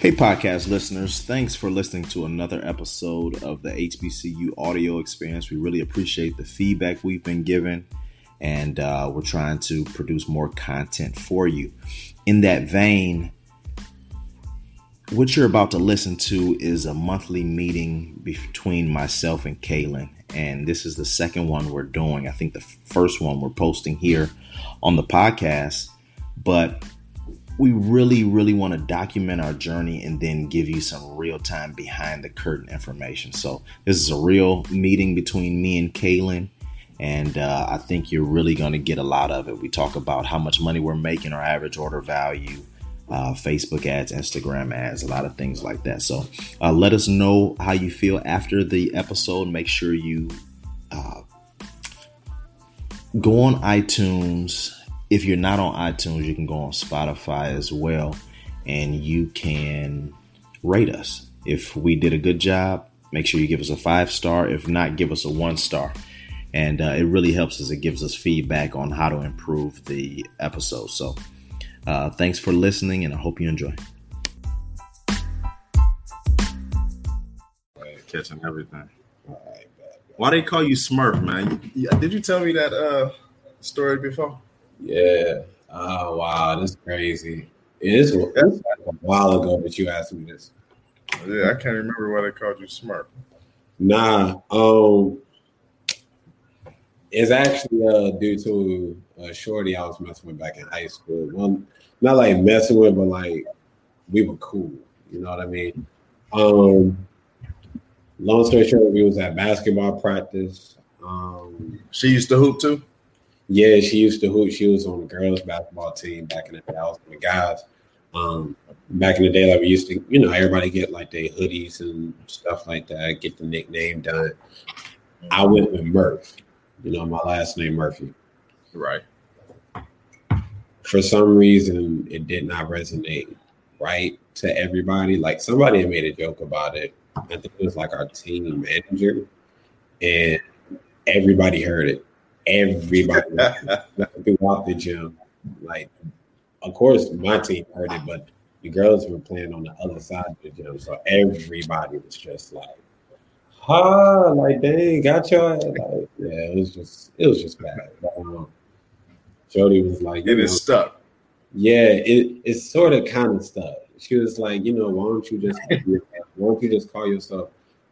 Hey, podcast listeners, thanks for listening to another episode of the HBCU audio experience. We really appreciate the feedback we've been given, and uh, we're trying to produce more content for you. In that vein, what you're about to listen to is a monthly meeting between myself and Kalen, and this is the second one we're doing. I think the first one we're posting here on the podcast, but we really, really want to document our journey and then give you some real time behind the curtain information. So, this is a real meeting between me and Kalen, and uh, I think you're really going to get a lot of it. We talk about how much money we're making, our average order value, uh, Facebook ads, Instagram ads, a lot of things like that. So, uh, let us know how you feel after the episode. Make sure you uh, go on iTunes if you're not on iTunes, you can go on Spotify as well and you can rate us. If we did a good job, make sure you give us a five star. If not, give us a one star. And uh, it really helps us. It gives us feedback on how to improve the episode. So uh, thanks for listening, and I hope you enjoy. Catching everything. Why they call you Smurf, man? Did you tell me that uh, story before? Yeah. Oh wow, that's crazy. It is a while ago that you asked me this. Yeah, I can't remember why they called you smart. Nah, um, it's actually uh, due to a shorty I was messing with back in high school. Well, not like messing with, but like we were cool. You know what I mean? Um, long story short, we was at basketball practice. Um, she used to hoop too. Yeah, she used to hoop. She was on the girls basketball team back in the day. I was on the guys. Um, back in the day, like we used to, you know, everybody get like their hoodies and stuff like that, get the nickname done. I went with Murph. You know, my last name Murphy. Right. For some reason, it did not resonate right to everybody. Like somebody made a joke about it. I think it was like our team manager, and everybody heard it everybody throughout the gym. Like, of course, my team heard it, but the girls were playing on the other side of the gym, so everybody was just like, "Ha!" Like, dang, got your like, yeah. It was just, it was just bad. But, um, Jody was like, "It is stuck." Yeah, it it's sort of kind of stuck. She was like, you know, why don't you just why don't you just call yourself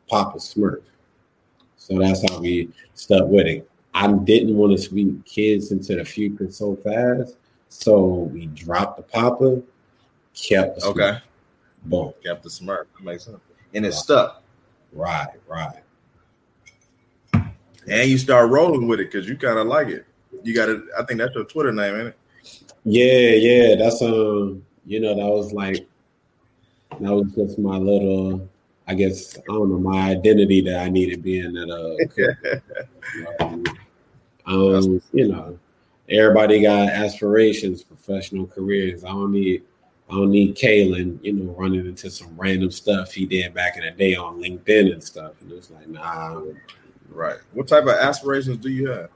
Papa Smurf? So that's how we stuck with it. I didn't want to sweep kids into the future so fast. So we dropped the Papa, kept the okay, boom, kept the Smurf. That makes sense, and it right. stuck. Right, right. And you start rolling with it because you kind of like it. You got it. I think that's your Twitter name, ain't it? Yeah, yeah. That's um. You know, that was like that was just my little I guess I don't know my identity that I needed being that uh Um, you know, everybody got aspirations, professional careers. I don't need I don't need Kalen, you know, running into some random stuff he did back in the day on LinkedIn and stuff. And it's like, nah. Right. What type of aspirations do you have?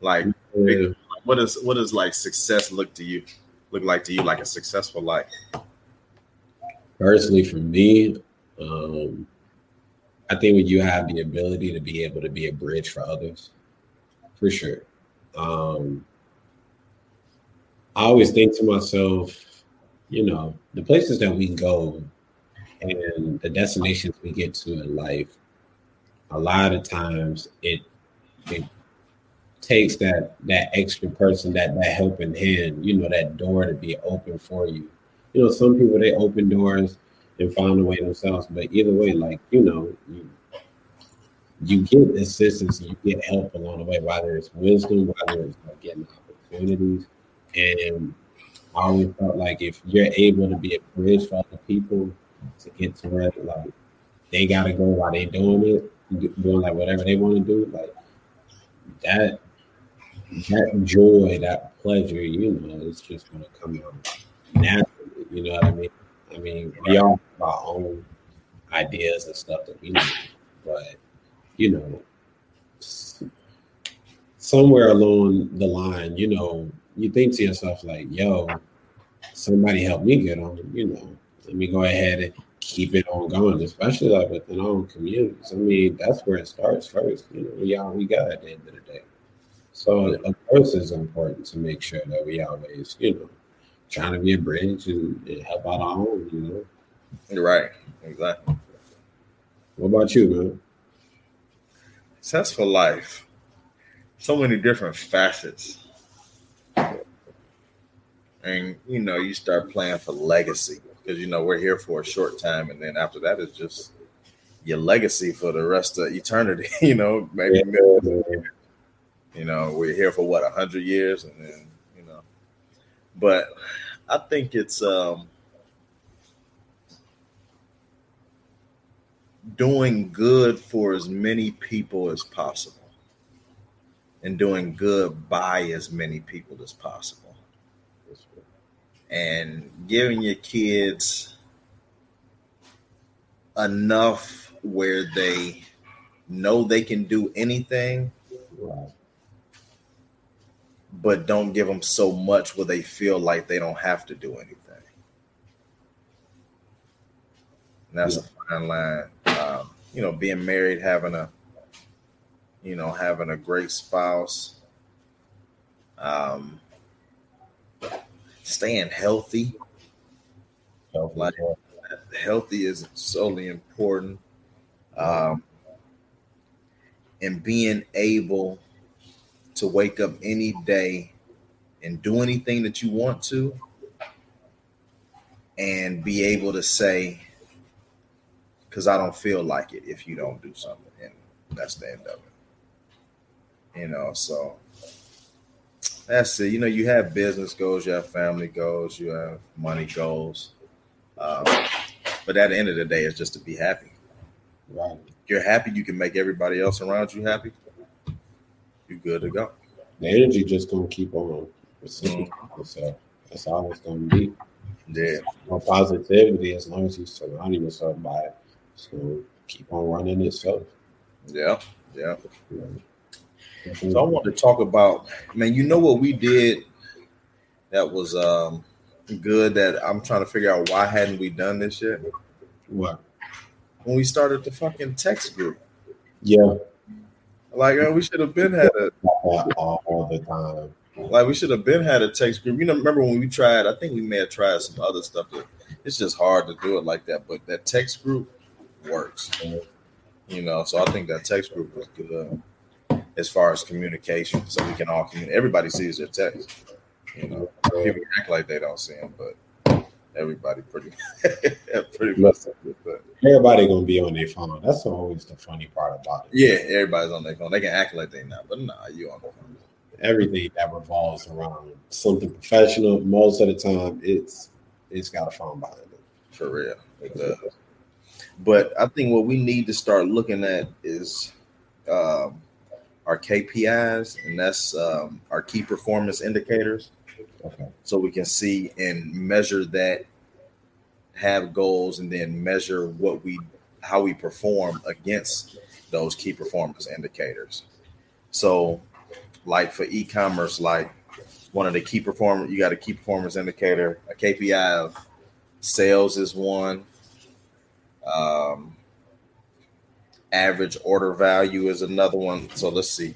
Like, yeah. what is what does like success look to you? Look like to you like a successful life? Personally, for me, um, I think when you have the ability to be able to be a bridge for others, for sure. Um, I always think to myself, you know, the places that we go and the destinations we get to in life, a lot of times it it takes that that extra person, that that helping hand, you know, that door to be open for you. You know, some people they open doors and find a way themselves, but either way, like you know, you, you get assistance and you get help along the way, whether it's wisdom, whether it's like getting opportunities. And I always felt like if you're able to be a bridge for other people to get to where like they gotta go while they're doing it, doing like whatever they want to do, like that that joy, that pleasure, you know, it's just gonna come out naturally. You know what I mean? I mean, we all have our own ideas and stuff that we need, but you know, somewhere along the line, you know, you think to yourself like, "Yo, somebody help me get on," you know, let me go ahead and keep it on going, especially like within our own communities. I mean, that's where it starts first. You know, we all we got at the end of the day. So of course it's important to make sure that we always, you know, trying to be a bridge and, and help out our own, you know. Right. Exactly. What about you, man? Successful life. So many different facets. And you know, you start playing for legacy because you know we're here for a short time, and then after that is just your legacy for the rest of eternity. You know, maybe Yeah. you know we're here for what a hundred years, and then you know, but I think it's um doing good for as many people as possible and doing good by as many people as possible. And giving your kids enough where they know they can do anything but don't give them so much where they feel like they don't have to do anything. And that's a fine line um, you know being married having a you know having a great spouse um, staying healthy. Health Like- healthy is solely important. Um, and being able to wake up any day and do anything that you want to and be able to say because i don't feel like it if you don't do something and that's the end of it you know so that's it you know you have business goals you have family goals you have money goals um, but at the end of the day, it's just to be happy. Right. You're happy, you can make everybody else around you happy. You're good to go. The energy just gonna keep on reciprocating itself. That's all it's gonna be. Yeah, More positivity as long as you surround yourself by it. So keep on running itself. yeah, yeah. Know. So I want to talk about, man. You know what we did that was um good. That I'm trying to figure out why hadn't we done this yet? what? When we started the fucking text group, Yeah, like man, we should have been had a all, all the time. like we should have been had a text group. You know, remember when we tried? I think we may have tried some other stuff. That it's just hard to do it like that. But that text group works. You know, so I think that text group was good as far as communication, so we can all communicate. Everybody sees their text. You know, people act like they don't see them, but everybody pretty pretty much. Everybody gonna be on their phone. That's always the funny part about it. yeah, everybody's on their phone. They can act like they not, but nah, you on the phone. Everything that revolves around something professional, most of the time, it's it's got a phone behind it. For real, it does. But I think what we need to start looking at is um, our KPIs, and that's um, our key performance indicators. Okay. so we can see and measure that have goals and then measure what we how we perform against those key performance indicators so like for e-commerce like one of the key performance you got a key performance indicator a kpi of sales is one um, average order value is another one. So let's see.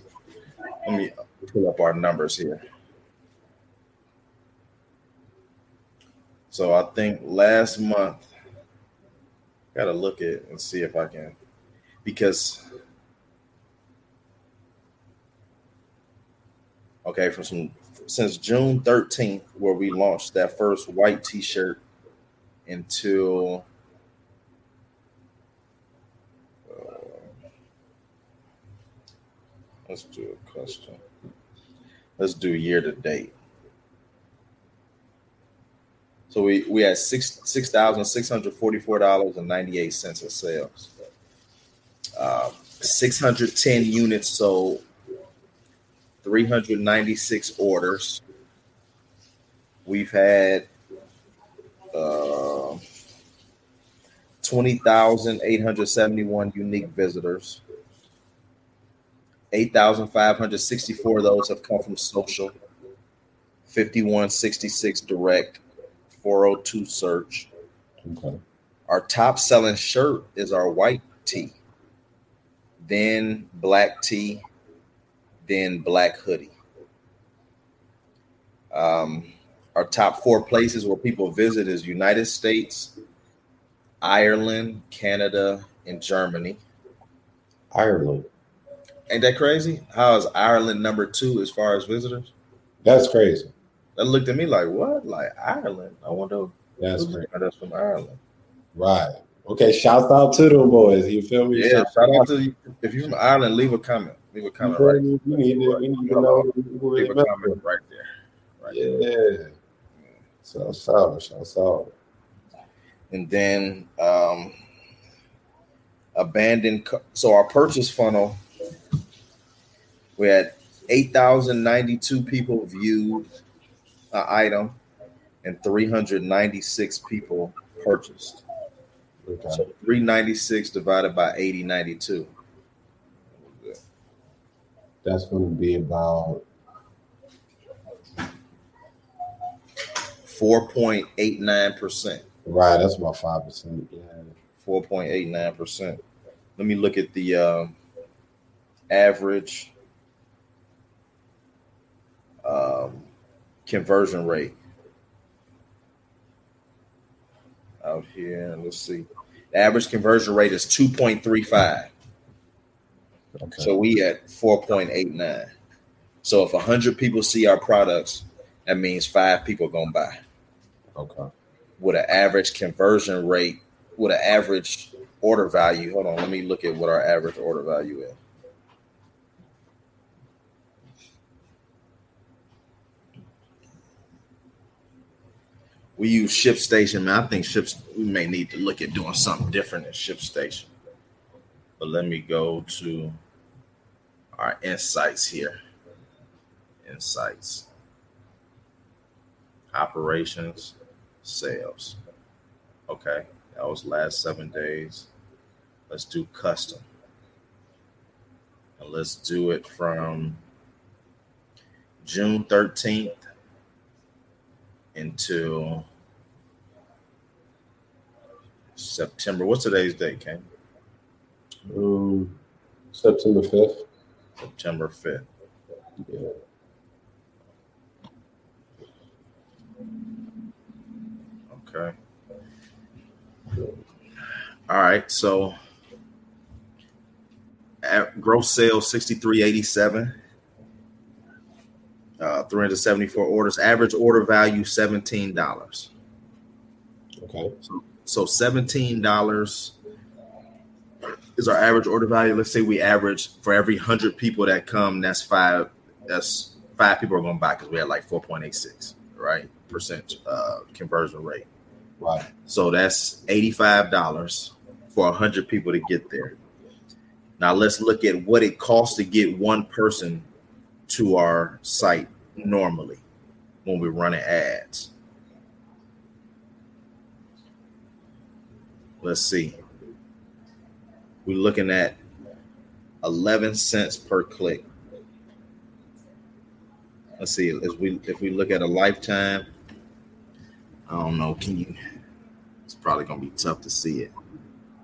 Let me pull up our numbers here. So I think last month, gotta look at and see if I can, because okay, from some since June thirteenth, where we launched that first white T-shirt, until let's do a custom. Let's do year to date. So we we had six six thousand six hundred forty four dollars and ninety eight cents of sales. Um, six hundred ten units sold. Three hundred ninety six orders. We've had uh, twenty thousand eight hundred seventy one unique visitors. Eight thousand five hundred sixty four of those have come from social. Fifty one sixty six direct. 402 search, Okay. Our top selling shirt is our white tee, then black tee, then black hoodie. Um, our top four places where people visit is United States, Ireland, Canada, and Germany. Ireland. Ain't that crazy? How is Ireland number two as far as visitors? That's crazy. That looked at me like, what? Like Ireland? I wonder That's crazy. that's from Ireland. Right. Okay. Shouts out to them boys. You feel me? Yeah, shout out to you. If you're from Ireland, leave a comment. Leave a comment right. We need to, we need to know Leave a comment right there. Right there. Yeah. Shouts out. Shouts out. and then um, abandoned. So our purchase funnel, we had eight thousand ninety-two people viewed an item, and three hundred ninety-six people purchased. Okay. So three ninety-six divided by eighty ninety-two. That's going to be about Four point eight nine percent. right. That's about five percent. Yeah. Four point eight nine percent. Let me look at the um, average um, conversion rate out here. Let's see. The average conversion rate is two point three five. Okay. So we at four point eight nine. So if hundred people see our products, that means five people gonna buy. okay. with an average conversion rate, with an average order value. Hold on, let me look at what our average order value is. We use ShipStation, man. I think Ships we may need to look at doing something different in ShipStation. But let me go to our insights here. Insights. Operations sales. Okay, that was last seven days. Let's do custom. And let's do it from June 13th until September. What's today's date, Ken? Um, September fifth. September 5th. Yeah. Okay. All right. So at gross sales 6387. Uh, 374 orders. Average order value $17. Okay. So $17 is our average order value. Let's say we average for every 100 people that come, that's five. That's five people are going to buy because we had like 4.86, right? Percent uh, conversion rate. Right. So that's $85 for 100 people to get there. Now let's look at what it costs to get one person to our site normally when we're running ads. Let's see. We're looking at 11 cents per click. Let's see if we if we look at a lifetime. I don't know. Can you? It's probably gonna be tough to see it.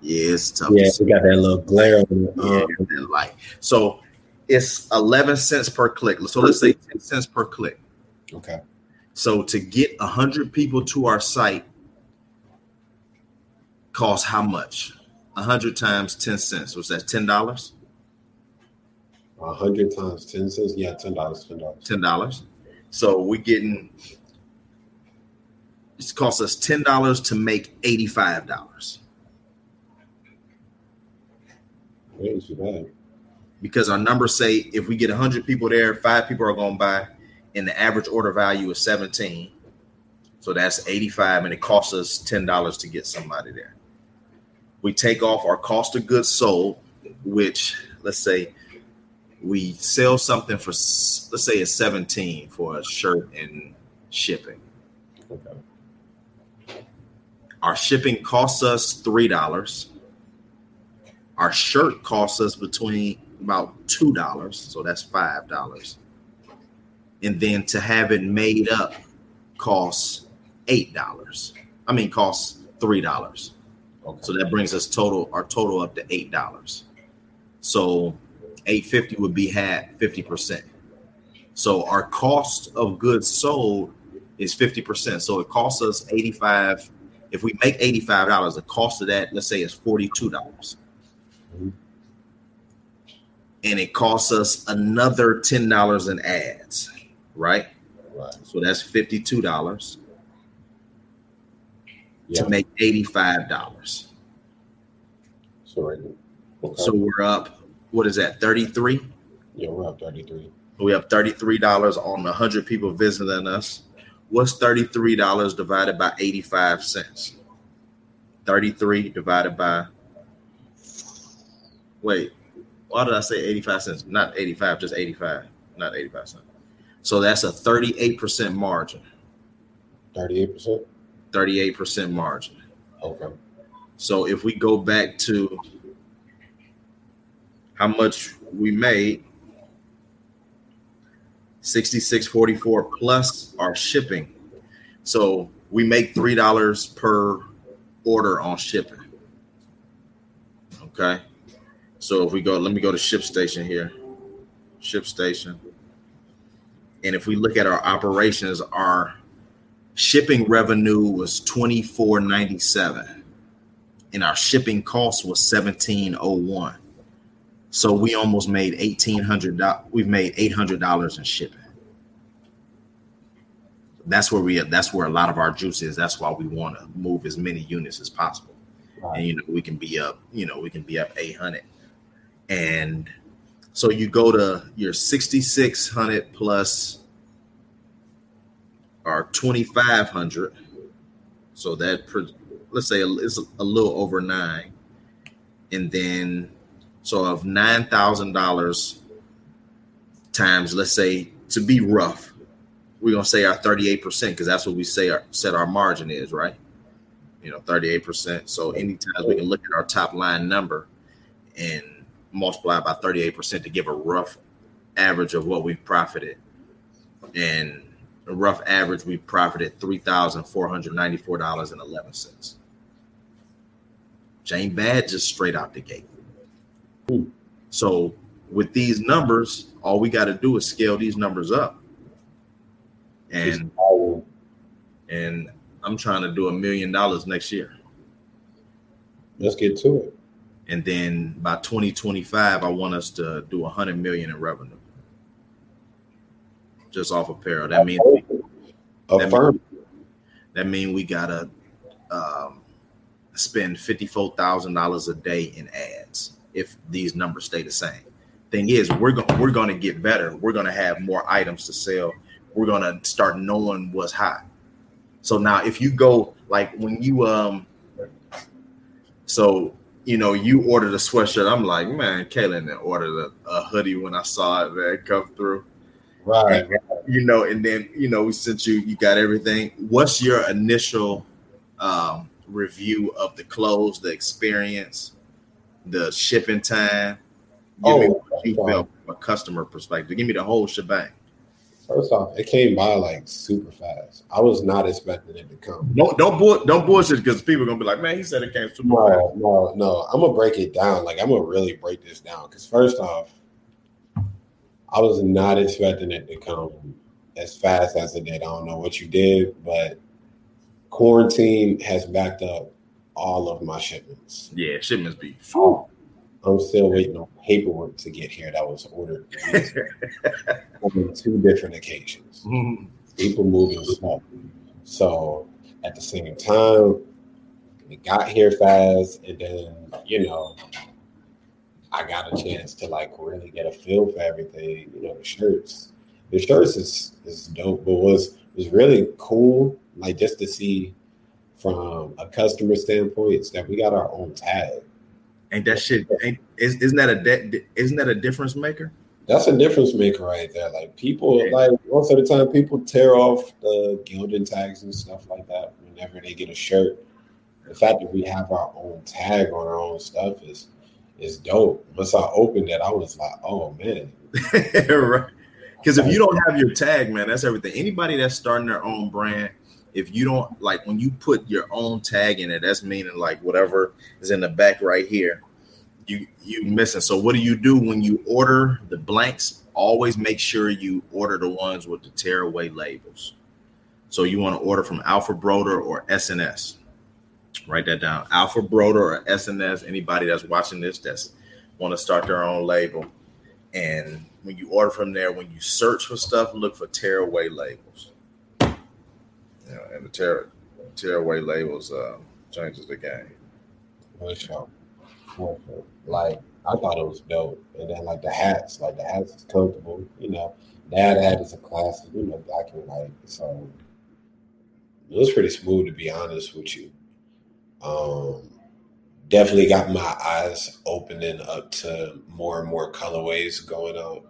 Yeah, it's tough. Yeah, to we got that little glare on. Yeah, Um, that light. So it's 11 cents per click. So let's say 10 cents per click. okay. So to get 100 people to our site costs how much? A 100 times 10 cents. Was that $10? A hundred times ten cents. Yeah, ten dollars. Ten dollars. $10. So we're getting it costs us $10 to make $85 Ain't too bad. because our numbers say if we get 100 people there, five people are going to buy, and the average order value is 17. So that's 85, and it costs us $10 to get somebody there. We take off our cost of goods sold, which let's say we sell something for, let's say it's 17 for a shirt and shipping. Okay. Our shipping costs us $3. Our shirt costs us between about $2, so that's $5. And then to have it made up costs $8. I mean, costs three dollars. Okay. So that brings us total our total up to eight dollars. So eight fifty would be had fifty percent. So our cost of goods sold is fifty percent. So it costs us eighty five. If we make eighty five dollars, the cost of that, let's say, is forty two dollars, Mhm. and it costs us another ten dollars in ads, right? Right. So that's fifty two dollars Yeah. to make eighty five dollars. So. Okay. So we're up. What is that? Thirty three. yeah, we're up 33. We have thirty-three dollars on the hundred people visiting us. What's thirty-three dollars divided by eighty-five cents? Thirty-three divided by. Wait, why did I say eighty-five cents? Not eighty-five, just eighty-five, not eighty-five cents. So that's a thirty-eight percent margin. 38%. Thirty-eight percent margin. Okay. So if we go back to how much we made, sixty-six forty-four plus our shipping. So we make three dollars per order on shipping. Okay. So if we go, let me go to ShipStation here. ShipStation. And if we look at our operations, our shipping revenue was twenty-four ninety-seven and our shipping cost was seventeen oh one. So we almost made eighteen hundred. We've made eight hundred dollars in shipping. That's where we. That's where a lot of our juice is. That's why we want to move as many units as possible. Right. And you know we can be up. You know we can be up eight hundred. And so you go to your sixty six hundred plus five hundred. So that let's say it's a little over nine, and then so of nine thousand dollars times, let's say to be rough, we're gonna say our thirty eight percent because that's what we say our set our margin is, right? You know, thirty eight percent. So anytime we can look at our top line number and multiply by thirty eight percent to give a rough average of what we've profited, and a rough average we profited three thousand four hundred ninety four dollars and eleven cents. Jane bad just straight out the gate. Hmm. So with these numbers, all we got to do is scale these numbers up. And and I'm trying to do a million dollars next year. let's get to it. And then by 2025, I want us to do a hundred million in revenue. Just off apparel. That means Affirm. that mean we gotta um, spend fifty four thousand dollars a day in ads if these numbers stay the same. Thing is, we're gonna we're going to get better. We're going to have more items to sell. We're going to start knowing what's hot. So now, if you go like when you um, so you know you ordered a sweatshirt, I'm like, man, Kalen ordered a, a hoodie when I saw it man come through Right. you know, and then you know, we sent you, you got everything. What's your initial um, review of the clothes, the experience, the shipping time? Give me Oh, what you felt from a customer perspective. Give me the whole shebang. First off, it came by like super fast. I was not expecting it to come. Don't don't bull, don't bullshit because people are gonna be like, man, he said it came super fast. No, no, no. I'm gonna break it down. Like I'm gonna really break this down. Because first off, I was not expecting it to come as fast as it did. I don't know what you did, but quarantine has backed up all of my shipments. Yeah, shipments be. Full. I'm still waiting on paperwork to get here that was ordered on two different occasions. Mhm. people moving slow. So at the same time, it got here fast, and then you know, I got a chance to like really get a feel for everything. You know, the shirts, the shirts is is dope, but was was really cool, like just to see from a customer standpoint, is that we got our own tag. Ain't that shit? Ain't is, isn't that a de- isn't that a difference maker? That's a difference maker right there. Like people, Yeah. like most of the time, people tear off the gilded tags and stuff like that whenever they get a shirt. The fact that we have our own tag on our own stuff is is dope. Once I opened it, I was like, oh man, right. Because if you don't have your tag, man, that's everything. Anybody that's starting their own brand, if you don't like when you put your own tag in it, that's meaning like whatever is in the back right here, you you missing. So what do you do when you order the blanks? Always make sure you order the ones with the tearaway labels. So you want to order from Alpha Broder or SNS. Write that down. Alpha Broder or SNS. Anybody that's watching this that's want to start their own label. And when you order from there, when you search for stuff, look for tearaway labels. You know, and the tear tearaway labels uh, changes the game. For sure. Like I thought it was dope, and then like the hats, like the hats is comfortable. You know, that hat is a classic. You know, black and white. So it was pretty smooth to be honest with you. Um, definitely got my eyes opening up to more and more colorways going out.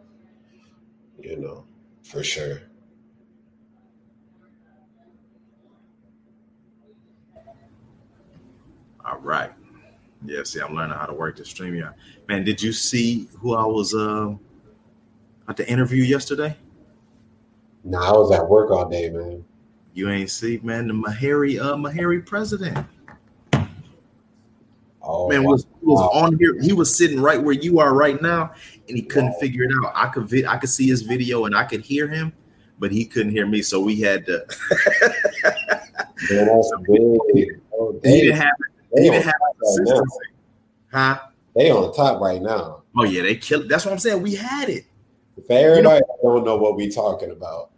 You know, for sure. All right. Yeah, see, I'm learning how to work the stream. Yeah. Man, did you see who I was uh, at the interview yesterday? No, nah, I was at work all day, man. You ain't see, man, the Meharry, uh, Meharry president. Oh, man was, was on here. He was sitting right where you are right now, and he couldn't wow. figure it out. I could vi- I could see his video and I could hear him, but he couldn't hear me. So we had to. man, that's big. Oh, he didn't have they he didn't have consistency. Huh? They on top right now. Oh yeah, they killed. That's what I'm saying. We had it. For everybody you know, don't know what we're talking about.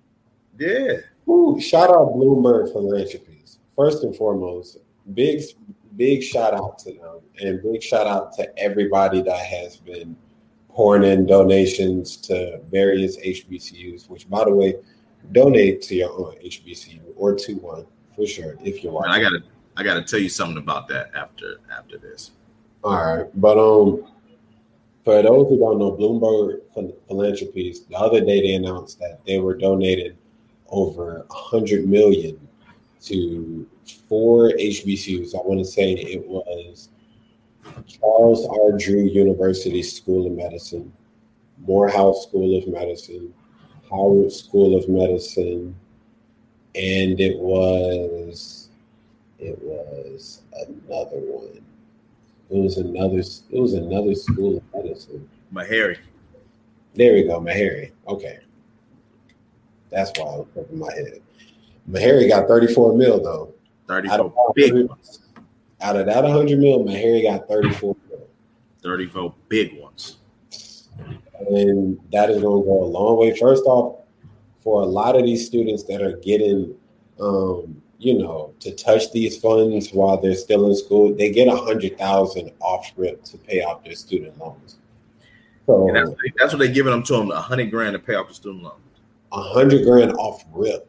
Yeah. Ooh, shout out Bloomberg Philanthropies. First and foremost, big big shout out to them and big shout out to everybody that has been pouring in donations to various HBCUs, which by the way, donate to your own HBCU or to one for sure if you're watching. I gotta I gotta tell you something about that after after this. All right. But um for those who don't know, Bloomberg Philanthropies, the other day they announced that they were donating over a hundred million to four HBCUs. I want to say it was Charles R. Drew University School of Medicine, Morehouse School of Medicine, Howard School of Medicine, and it was it was another one. It was another it was another school of medicine. Meharry. There we go, Meharry. Okay. That's why I was in my head. Meharry got 34 mil though. 34 big ones. Out of that 100 mil, Meharry got 34 34 big ones. And that is going to go a long way. First off, for a lot of these students that are getting, um, you know, to touch these funds while they're still in school, they get a hundred thousand off rip to pay off their student loans. So that's, that's, what they're giving them to them, a hundred grand to pay off the student loan. A hundred grand off rip.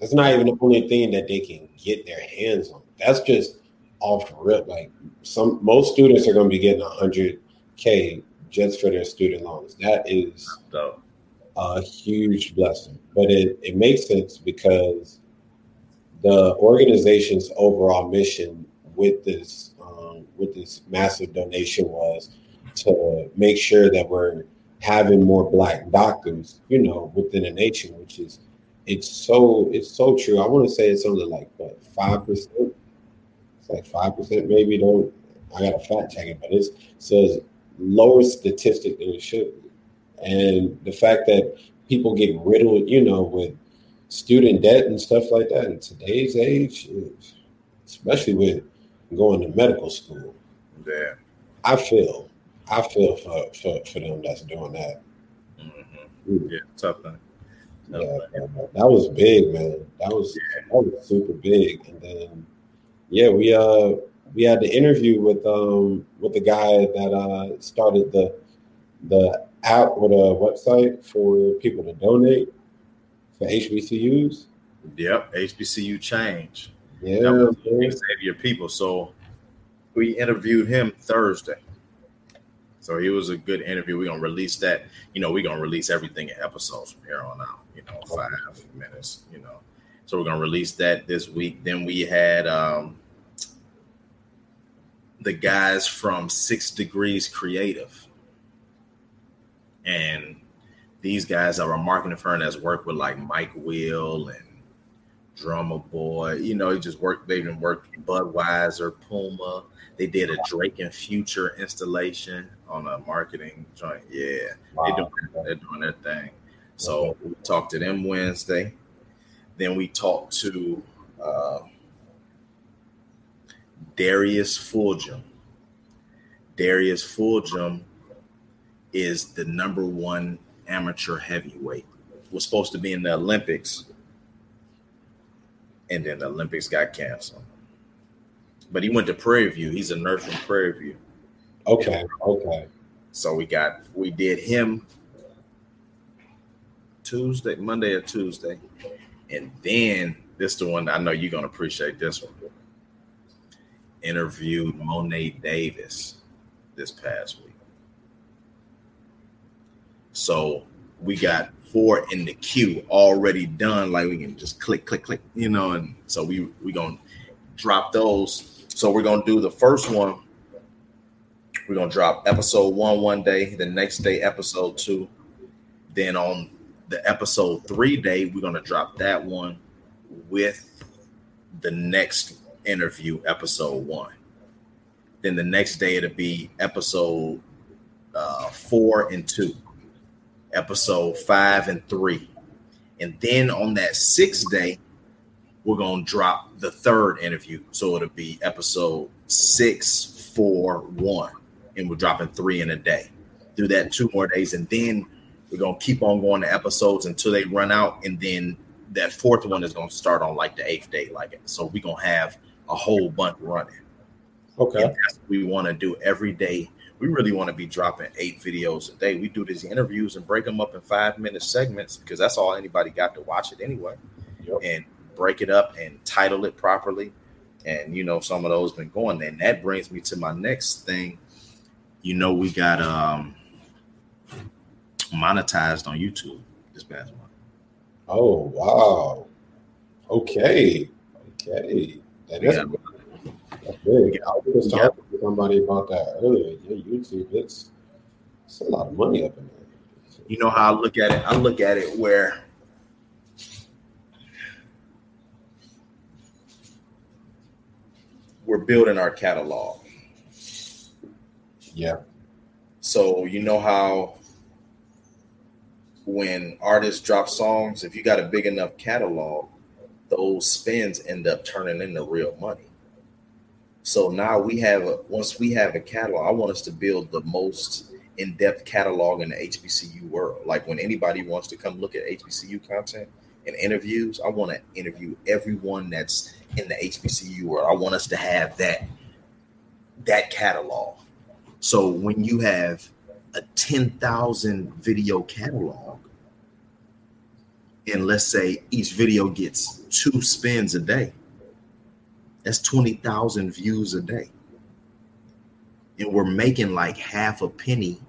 That's not even the only thing that they can get their hands on. That's just off the rip. Like some most students are going to be getting a hundred k just for their student loans. That is a huge blessing. But it it makes sense because the organization's overall mission with this um, with this massive donation was to make sure that we're having more black doctors, you know, within the nation, which is it's so it's so true. I want to say it's only like what five percent. It's like five percent, maybe. Don't I got to fact check it, but it says lower statistic than it should be. And the fact that people get riddled, you know, with student debt and stuff like that in today's age, especially with going to medical school. Yeah, I feel, I feel for for, for them that's doing that. Mm-hmm. Yeah, tough thing. Yeah, that was big, man. That was yeah. that was super big. And then yeah, we uh we had the interview with um with the guy that uh started the the app with a website for people to donate for HBCUs. Yep, HBCU change. Yeah, save your people. So we interviewed him Thursday. So he was a good interview. We're gonna release that. You know, we're gonna release everything in episodes from here on out. You know, five minutes. You know, so we're gonna release that this week. Then we had um, the guys from Six Degrees Creative, and these guys are a marketing firm that's worked with like Mike Will and Drumma Boy. You know, he just worked. They even worked Budweiser, Puma. They did a Drake and Future installation on a marketing joint. Yeah, wow. they doing they're doing their thing. So we talked to them Wednesday. Then we talked to uh, Darius Fulghum. Darius Fulghum is the number one amateur heavyweight. Was supposed to be in the Olympics, and then the Olympics got canceled. But he went to Prairie View. He's a nurse from Prairie View. Okay. Okay. So we got we did him Tuesday, Monday or Tuesday, and then this the one I know you're gonna appreciate this one. Interviewed Mo'ne Davis this past week. So we got four in the queue already done. Like we can just click, click, click, you know. And so we we gonna drop those. So we're gonna do the first one. We're gonna drop episode one one day, the next day episode two. Then on the episode three day, we're gonna drop that one with the next interview, episode one. Then the next day it'll be episode uh, four and two, episode five and three. And then on that sixth day, we're gonna drop the third interview. So it'll be episode six, four, one, and we're dropping three in a day. Do that two more days, and then we're gonna keep on going to episodes until they run out, and then that fourth one is gonna start on like the eighth day, like it. So we're gonna have a whole bunch running. Okay. And that's what we want to do every day. We really want to be dropping eight videos a day. We do these interviews and break them up in five minute segments because that's all anybody got to watch it anyway. Yep. And break it up and title it properly. And you know, some of those been going. And that brings me to my next thing. You know, we got um monetized on YouTube this past month. Oh wow. Okay. Okay. That is yeah. That's big. I was talking yeah. to somebody about that earlier. Yeah, YouTube, it's it's a lot of money up in there. You know how I look at it? I look at it where we're building our catalog. Yeah. So you know how when artists drop songs, if you got a big enough catalog, those spins end up turning into real money. So now we have a once we have a catalog, I want us to build the most in-depth catalog in the HBCU world. Like when anybody wants to come look at HBCU content and interviews, I want to interview everyone that's in the HBCU world. I want us to have that that catalog. So when you have a 10,000 video catalog and let's say each video gets two spins a day, that's 20,000 views a day. And we're making like half a penny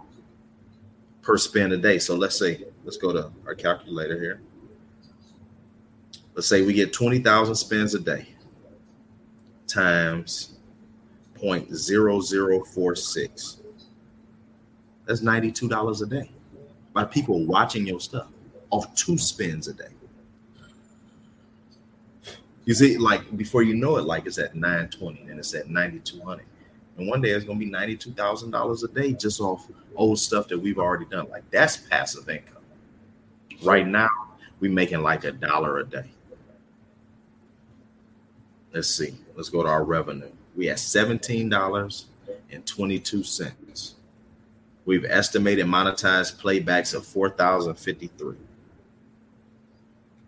per spin a day. So let's say, let's go to our calculator here. Let's say we get 20,000 spins a day times 0.0046. That's $92 a day by people watching your stuff off two spins a day. You see, like before you know it, like it's at 920 and it's at 9200. And one day it's gonna be $92,000 a day just off old stuff that we've already done. Like that's passive income. Right now, we're making like a dollar a day. Let's see. Let's go to our revenue. We had $17.22. We've estimated monetized playbacks of 4,053.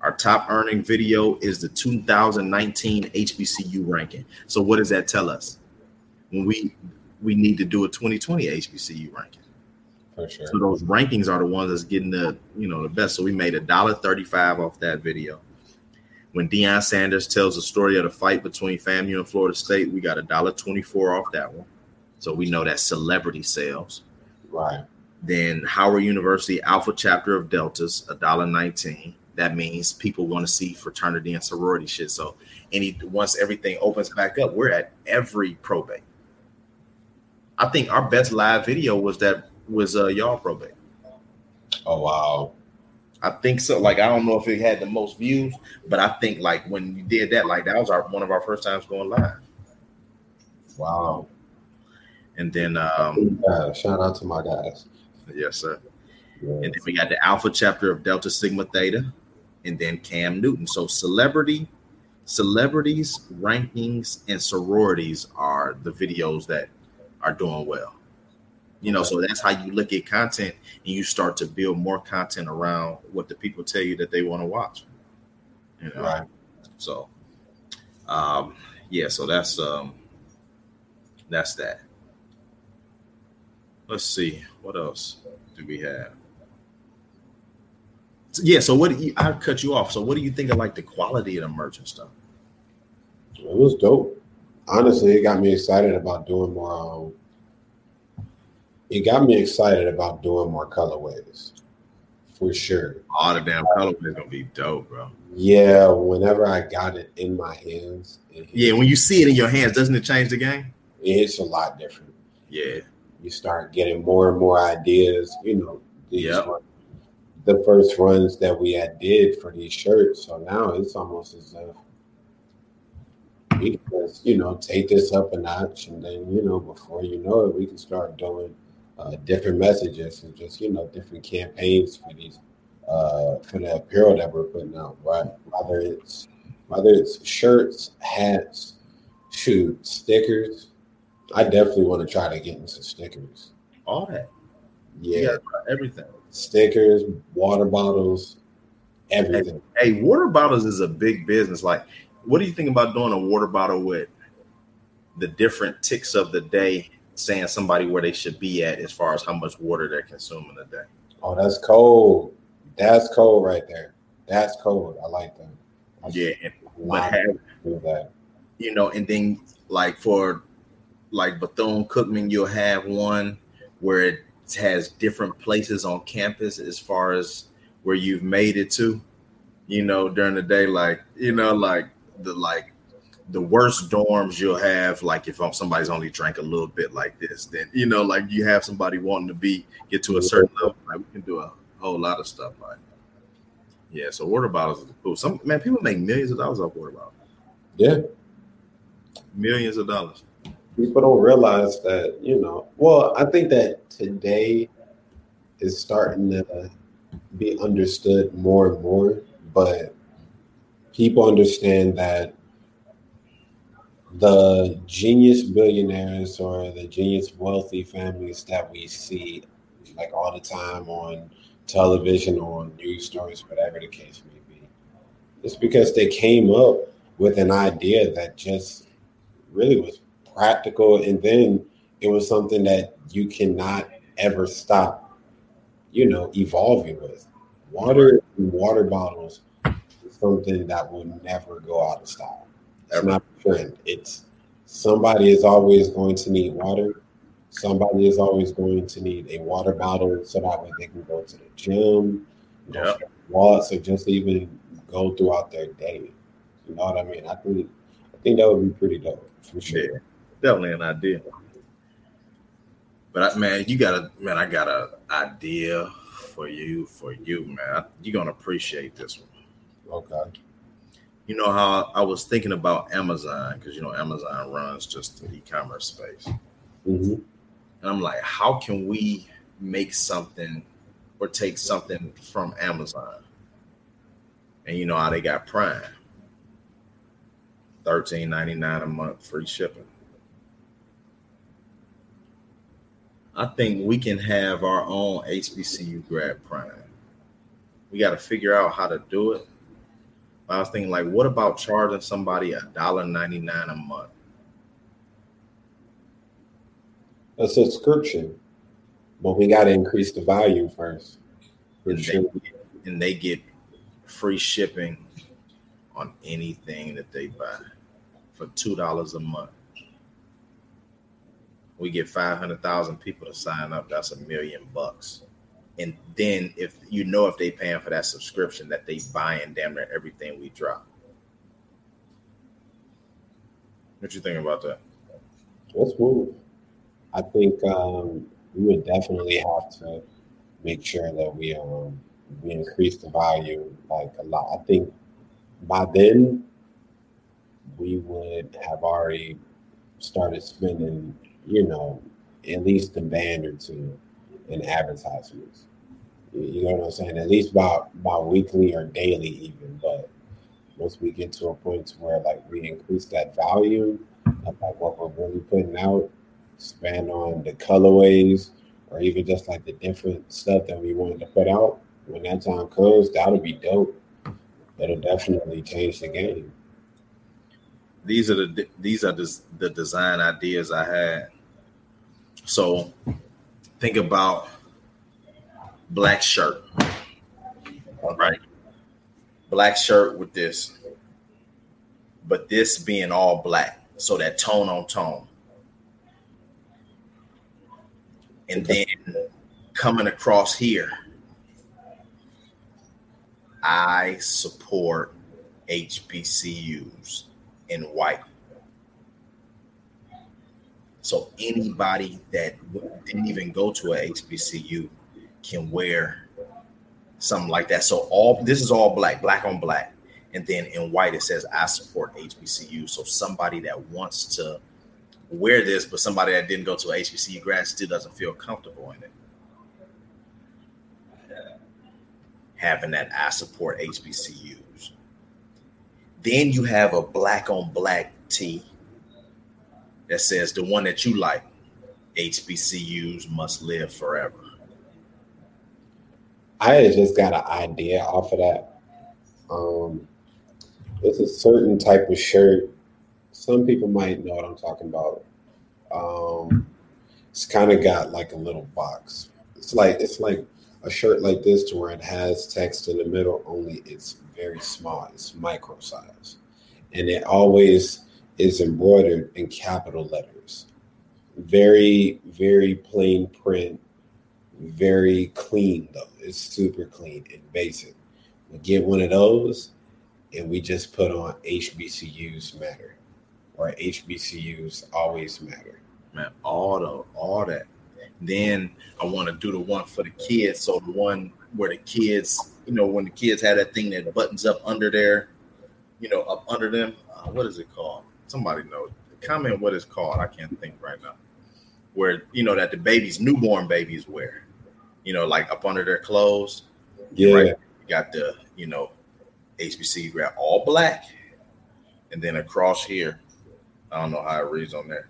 Our top earning video is the 2019 HBCU ranking. So what does that tell us? When we we need to do a 2020 HBCU ranking. For sure. So those rankings are the ones that's getting the you know the best. So we made a dollar 35 off that video. When Deion Sanders tells the story of the fight between FAMU and Florida State, we got a dollar 24 off that one. So we know that celebrity sales. Right. Then Howard University Alpha Chapter of Deltas, a dollar 19 that means people want to see fraternity and sorority shit. So any once everything opens back up, we're at every probate. I think our best live video was that was uh y'all probate. Oh wow. I think so. Like I don't know if it had the most views, but I think like when you did that, like that was our one of our first times going live. Wow. And then um Yeah, shout out to my guys. yes, sir. Yeah. And then we got the alpha chapter of Delta Sigma Theta, and then Cam Newton. So celebrity, celebrities, rankings, and sororities are the videos that are doing well. You know, so that's how you look at content and you start to build more content around what the people tell you that they want to watch. You know, Right. so um yeah, so that's um that's that. Let's see what else do we have. Yeah, so what do you I cut you off. So what do you think of like the quality of the merch and stuff? It was dope. Honestly, it got me excited about doing more. Um, it got me excited about doing more colorways, for sure. All the damn colorways gonna be dope, bro. Yeah, whenever I got it in my hands, Yeah, when you see it in your hands, doesn't it change the game? It's a lot different. Yeah, You start getting more and more ideas. You know, were the first runs that we had did for these shirts. So now it's almost as if we can just, you know, take this up a notch, and then you know, before you know it, we can start doing uh, different messages and just you know different campaigns for these uh, for the apparel that we're putting out. Right, whether it's whether it's shirts, hats, shoot, stickers. I definitely want to try to get into stickers. all that. Yeah, Yeah, everything. stickers, water bottles, everything. Hey, water bottles is a big business. Like, what do you think about doing a water bottle with the different ticks of the day, saying somebody where they should be at as far as how much water they're consuming a day? Oh, that's cold. That's cold right there. That's cold. I like that. I Yeah, but have do that. you know, and then like for like Bethune Cookman, you'll have one where it has different places on campus as far as where you've made it to, you know, during the day, like you know, like the like the worst dorms you'll have, like if um, somebody's only drank a little bit like this, then you know, like you have somebody wanting to be get to a certain level, like we can do a whole lot of stuff like. Yeah, so water bottles are cool. Some man, people make millions of dollars off water bottles. Yeah. Millions of dollars. People don't realize that, you know. Well, I think that today is starting to be understood more and more, but people understand that the genius billionaires or the genius wealthy families that we see like all the time on television or on news stories whatever the case may be it's because they came up with an idea that just really was practical and then it was something that you cannot ever stop you know evolving with. Water water bottles is something that will never go out of style it's not a trend. It's somebody is always going to need water. Somebody is always going to need a water bottle so that way they can go to the gym, go Yep. walks, or just even go throughout their day. You know what I mean? I think I think that would be pretty dope for sure. Yeah, definitely an idea. But I, man, you got a man. I got a idea for you, for you, man. You're gonna appreciate this one. Okay. You know how I was thinking about Amazon because you know Amazon runs just the e-commerce space, hmm and I'm like, how can we make something or take something from Amazon? And you know how they got Prime, thirteen ninety nine a month, free shipping. I think we can have our own HBCU grad prime. We got to figure out how to do it. I was thinking, like, what about charging somebody a dollar ninety nine a month? A subscription, but we got to increase the value first. For And sure. they, and they get free shipping on anything that they buy for two dollars a month. We get five hundred thousand people to sign up. That's a million bucks. And then if you know if they paying for that subscription, that they buying damn near everything we drop. What you think about that? Let's move. I think um, we would definitely have to make sure that we um, we increased the value like a lot. I think by then we would have already started spending, you know, at least a band or two in advertisements. You know what I'm saying? At least by by weekly or daily even. But once we get to a point where like we increase that value of like what we're really putting out, expand on the colorways or even just like the different stuff that we wanted to put out, when that time comes, that'll be dope. That'll definitely change the game. These are the these are the, the design ideas I had. So think about black shirt. All right. Black shirt with this. But this being all black. So that tone on tone. And then coming across here, I support HBCUs in white. So anybody that didn't even go to a HBCU can wear something like that. So all this is all black, black on black. And then in white it says I support HBCU. So somebody that wants to wear this, but somebody that didn't go to a HBCU grad still doesn't feel comfortable in it. Having that I support HBCUs. Then you have a black on black tee that says the one that you like, HBCUs must live forever. I just got an idea off of that. Um, it's a certain type of shirt. Some people might know what I'm talking about. Um, it's kind of got like a little box. It's like it's like a shirt like this to where it has text in the middle. Only it's very small. It's micro size, and it always is embroidered in capital letters. Very very plain print. Very clean though. It's super clean and basic. We get one of those, and we just put on HBCUs matter, or HBCUs always matter. Man, all the all that. Then I want to do the one for the kids. So the one where the kids, you know, when the kids had that thing that buttons up under there, you know, up under them. Uh, what is it called? Somebody knows. Comment what it's called. I can't think right now. Where you know that the babies, newborn babies wear, you know, like up under their clothes. Yeah, Right. You got the, you know, HBC grad all black, and then across here, I don't know how it reads on there.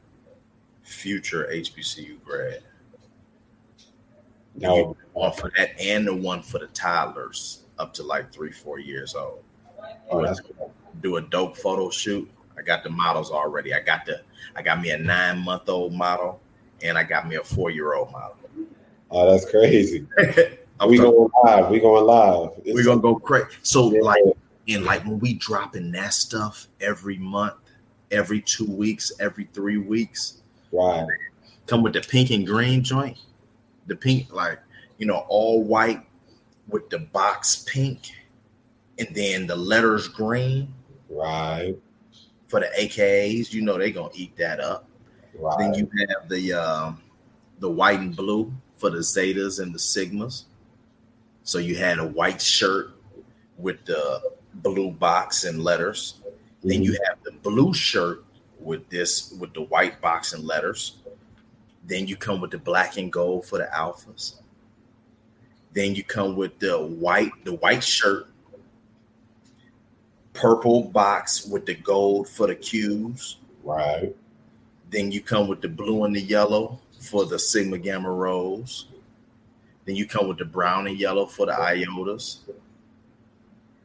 Future HBCU grad. no, One for that and the one for the toddlers up to like three, four years old. oh, that's cool. Do a dope photo shoot. I got the models already. I got the I got me a nine month old model and I got me a four year old model. Oh, that's crazy. We going live. We going live. It's- we're gonna go crazy. So Yeah. like and like when we dropping that stuff every month, every two weeks, every three weeks, right. come with the pink and green joint. The pink, like, you know, all white with the box pink, and then the letters green Right. For the AKAs. You know they're gonna eat that up. Then you have the um, the white and blue for the Zetas and the Sigmas. So you had a white shirt with the blue box and letters. Then you have the blue shirt with this with the white box and letters. Then you come with the black and gold for the alphas. Then you come with the white the white shirt, purple box with the gold for the Qs. Right. Then you come with the blue and the yellow for the Sigma Gamma Rose. Then you come with the brown and yellow for the Iotas.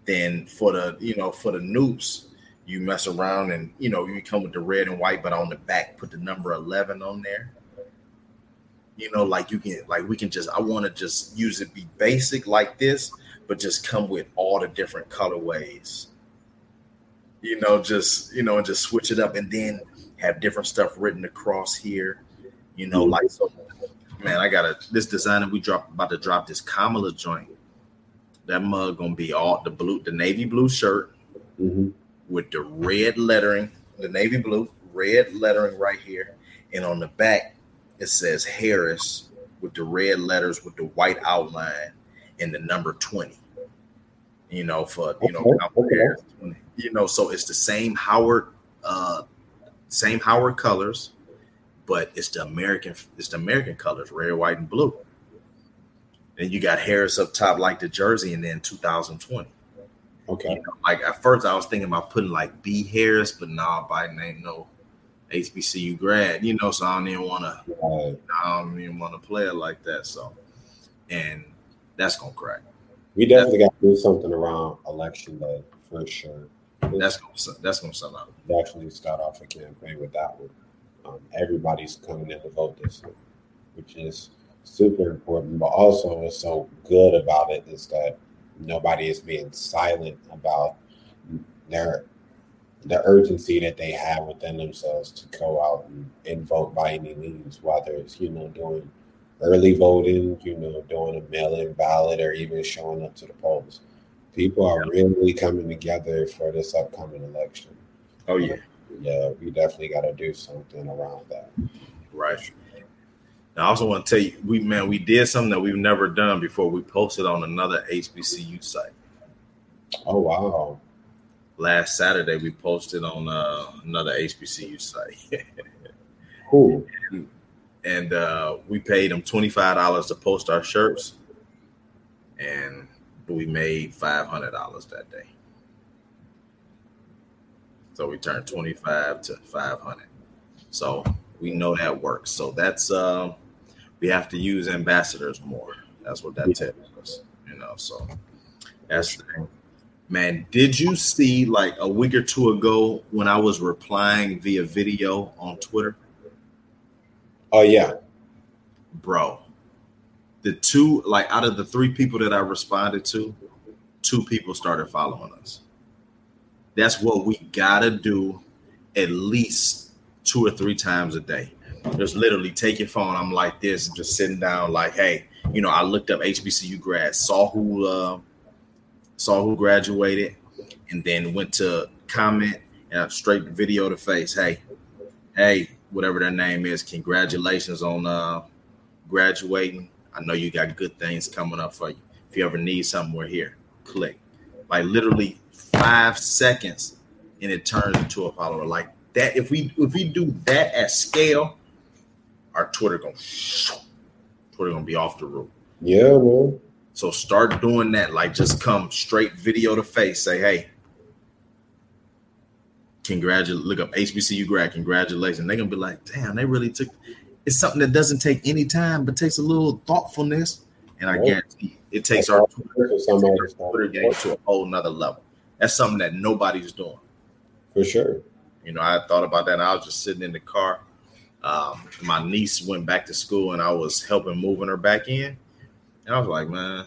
Then for the you know for the Noops, you mess around and you know you come with the red and white, but on the back put the number eleven on there. You know, like you can like we can just I want to just use it be basic like this, but just come with all the different colorways. You know, just you know, and just switch it up and then have different stuff written across here. You know, like so man, I got a this designer we drop about to drop this Kamala joint. That mug gonna be all the blue, the navy blue shirt hmm with the red lettering, the navy blue, red lettering right here. And on the back, it says Harris with the red letters with the white outline. and the number 20. You know, for you know, Okay, okay. you know, so it's the same Howard, uh, same Howard colors, but it's the American, it's the American colors, red, white, and blue. Then you got Harris up top, like the jersey, and then 2020. Okay. You know, like at first, I was thinking about putting like B Harris, but nah, Biden ain't no HBCU grad, you know, so I don't even want to. I don't even want to play it like that. So, and that's gonna crack. We definitely got to do something around election day for sure. That's gonna that's gonna sell out. definitely start off a campaign with that one. Um, everybody's coming in to vote this year, which is super important. But also, what's so good about it is that nobody is being silent about their the urgency that they have within themselves to go out and, and vote by any means, whether it's you know doing early voting, you know doing a mail-in ballot, or even showing up to the polls. People are really coming together for this upcoming election. Oh yeah, Yeah, we definitely got to do something around that. right. Now, I also want to tell you, we man, we did something that we've never done before. We posted on another HBCU site Oh wow! last Saturday. We posted on uh, another HBCU site, Cool. and uh, we paid them twenty five dollars to post our shirts, and we made five hundred dollars that day. So we turned twenty five to five hundred. So we know that works. So that's um, we have to use ambassadors more. That's what that tells us, you know. So that's the thing. Man, did you see like a week or two ago when I was replying via video on Twitter? Oh yeah. bro the two like out of the three people that i responded to two people started following us that's what we gotta do at least two or three times a day just literally take your phone i'm like this just sitting down like hey you know i looked up hbcu grads saw who uh, saw who graduated and then went to comment and I straight video to face hey hey whatever their name is congratulations on uh graduating. I know you got good things coming up for you. If you ever need something, we're here. Click. Like literally five seconds and it turns into a follower. Like that. If we if we do that at scale, our Twitter gonna Twitter gonna be off the roof. Yeah, man. So start doing that. Like just come straight video to face. Say, hey, congratulate. Look up HBCU grad. Congratulations. They're gonna be like, damn, they really took. It's something that doesn't take any time, but takes a little thoughtfulness. And I Right. guarantee it takes our Twitter, For it takes somebody our to start Twitter game to a whole nother level. That's something that nobody's doing. For sure. You know, I thought about that. And I was just sitting in the car. Um, my niece went back to school, and I was helping moving her back in. And I was like, man,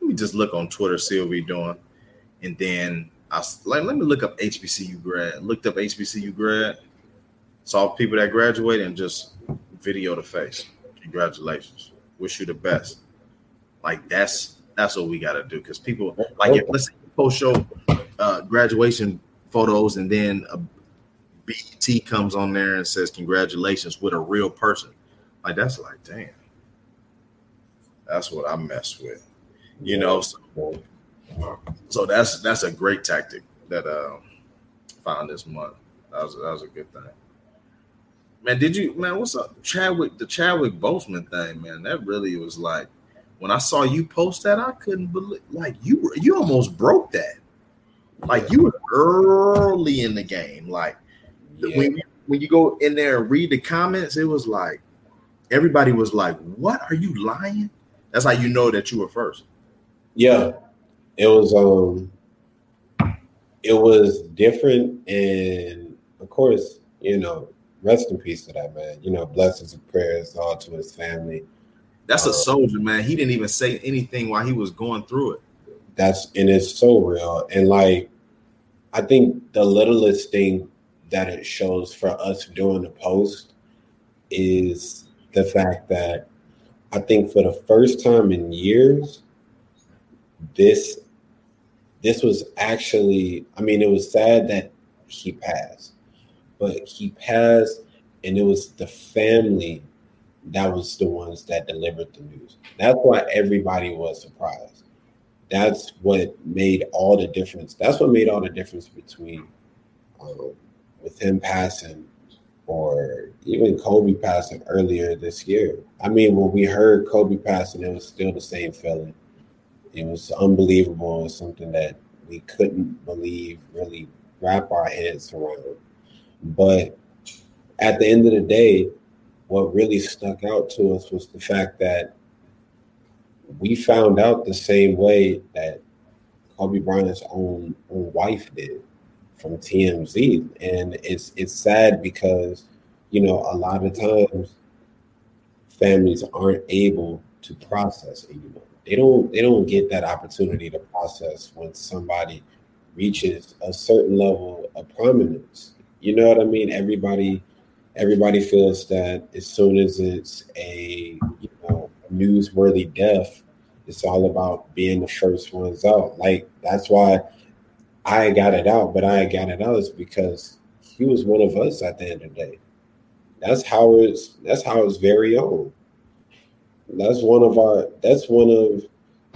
let me just look on Twitter, see what we're doing. And then I like, let me look up HBCU grad. Looked up HBCU grad, saw people that graduated, and just video the face. Congratulations. Wish you the best. Like that's that's what we got to do because people like if let's say post show uh, graduation photos and then a BT comes on there and says congratulations with a real person. Like that's like damn. That's what I mess with. You know, so, so that's that's a great tactic that uh found this month. That was that was a good thing. Man, did you man? What's up, Chadwick? The Chadwick Boseman thing, man. That really was like when I saw you post that, I couldn't believe. Like you, were- you almost broke that. Like you were early in the game. Like Yeah. when you, when you go in there and read the comments, it was like everybody was like, "What are you lying?" That's how you know that you were first. Yeah, it was um it was different and of course, you know, rest in peace to that man. You know, blessings and prayers all to his family. That's Uh, a soldier, man. He didn't even say anything while he was going through it. That's and it's so real. And like I think the littlest thing that it shows for us doing the post is the fact that I think for the first time in years, this this was actually I mean it was sad that he passed, but he passed and it was the family that was the ones that delivered the news. That's why everybody was surprised. That's what made all the difference. That's what made all the difference between um, with him passing or even Kobe passing earlier this year. I mean, when we heard Kobe passing, it was still the same feeling. It was unbelievable. It was something that we couldn't believe, really wrap our heads around. But at the end of the day, what really stuck out to us was the fact that we found out the same way that Kobe Bryant's own, own wife did from TMZ, and it's it's sad because you know a lot of times families aren't able to process it. They don't they don't get that opportunity to process when somebody reaches a certain level of prominence. You know what I mean? Everybody everybody feels that as soon as it's a you know newsworthy death, it's all about being the first ones out. Like that's why I got it out, but I got it out is because he was one of us at the end of the day. That's how it's that's how it's very own. That's one of our that's one of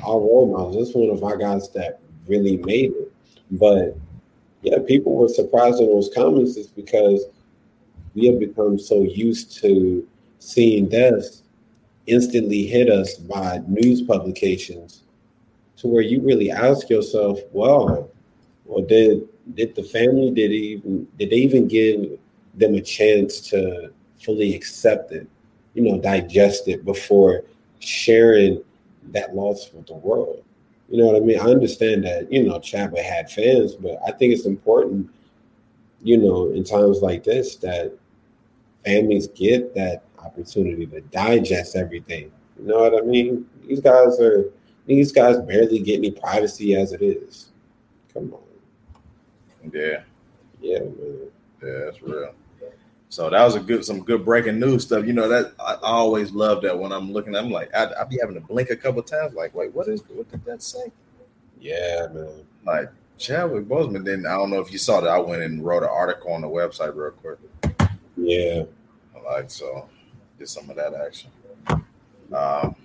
our role models. That's one of our guys that really made it. But yeah, people were surprised in those comments is because we have become so used to seeing deaths instantly hit us by news publications to where you really ask yourself, well, or did did the family did even did they even give them a chance to fully accept it, you know, digest it before sharing that loss with the world? You know what I mean? I understand that, you know, Chadwick had fans, but I think it's important, you know, in times like this that families get that opportunity to digest everything. You know what I mean? These guys are these guys barely get any privacy as it is. Come on. Yeah. Yeah, man. Yeah, that's real. So that was a good, some good breaking news stuff. You know that I, always love that when I'm looking. At I'm like, I, I be having to blink a couple times. Like, wait, what is? What did that say? Yeah, man. Like Chadwick Boseman. Then I don't know if you saw that. I went and wrote an article on the website real quick. Yeah. Like so, get some of that action. Um,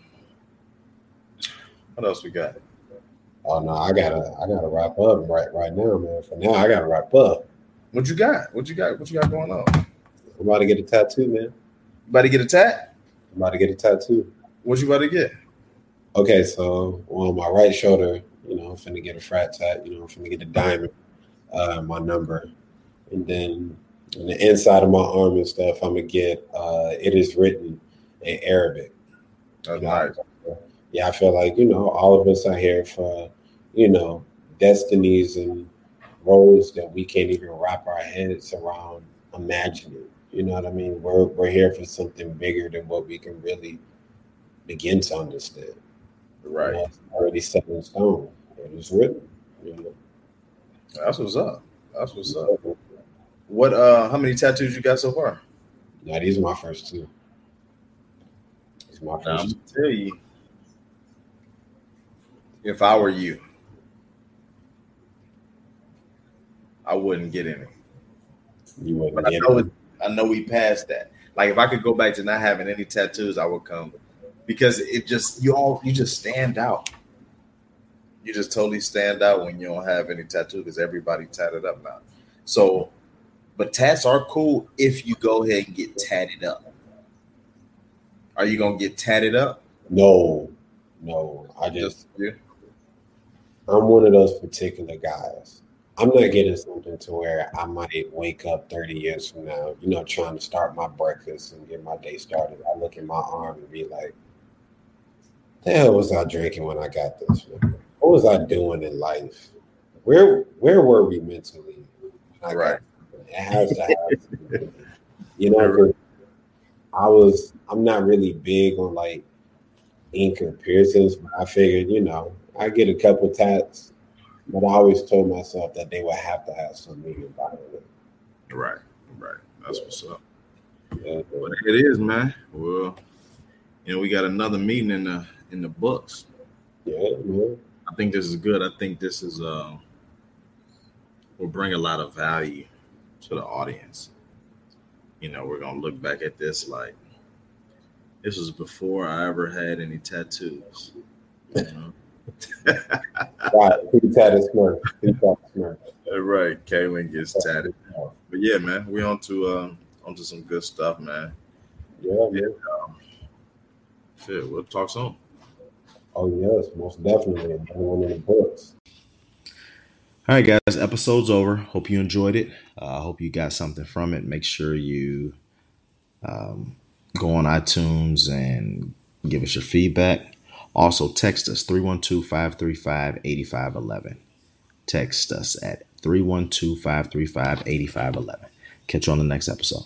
what else we got? Oh no, I gotta I gotta wrap up right right now, man. For now, I gotta wrap up. What you got? What you got? What you got going on? I'm about to get a tattoo, man. You about to get a tat? I'm about to get a tattoo. What you about to get? Okay, so on my right shoulder, you know, I'm finna get a frat tat. You know, I'm finna get a diamond, uh, my number, and then on the inside of my arm and stuff, I'm gonna get. Uh, it is written in Arabic. That's You know, nice. yeah, I feel like you know all of us are here for you know destinies and roles that we can't even wrap our heads around imagining. You know what I mean? We're we're here for something bigger than what we can really begin to understand. Right. it's already set in stone. It is written. You know. That's what's up. That's what's up. What? Uh, how many tattoos you got so far? Now these are my first two. These are my I'm first. gonna tell you. If I were you, I wouldn't get any. You wouldn't But I get know it. I know we passed that. Like if I could go back to not having any tattoos, I would come because it just you all you just stand out. You just totally stand out when you don't have any tattoo because everybody tatted up now. So, but tats are cool if you go ahead and get tatted up. Are you gonna get tatted up? No, no. I just yeah. I'm one of those particular guys. I'm not getting something to where I might wake up 30 years from now, you know, trying to start my breakfast and get my day started. I look at my arm and be like, the hell was I drinking when I got this? Man? What was I doing in life? Where where were we mentally? I Right. It has to have you know, I was I'm not really big on like ink or piercings, but I figured, you know, I get a couple tats, but I always told myself that they would have to have some meaning behind it. Right, right. That's what's up. Yeah, But it is, man. Well, you know, we got another meeting in the in the books. yeah, man. I think this is good. I think this is uh will bring a lot of value to the audience. You know, we're gonna look back at this like this was before I ever had any tattoos. You know? Right, pretty tatted smurf. Pretty tatted smurf. right, Kalen gets tatted. But yeah, man, we on to um, onto some good stuff, man. Yeah, yeah. Um, shit, we'll talk soon. Oh yes, most definitely. Another one in the books. All right, guys, episode's over. Hope you enjoyed it. I uh, hope you got something from it. Make sure you um, go on iTunes and give us your feedback. Also, text us 312 535 8511. Text us at 312 535 8511. Catch you on the next episode.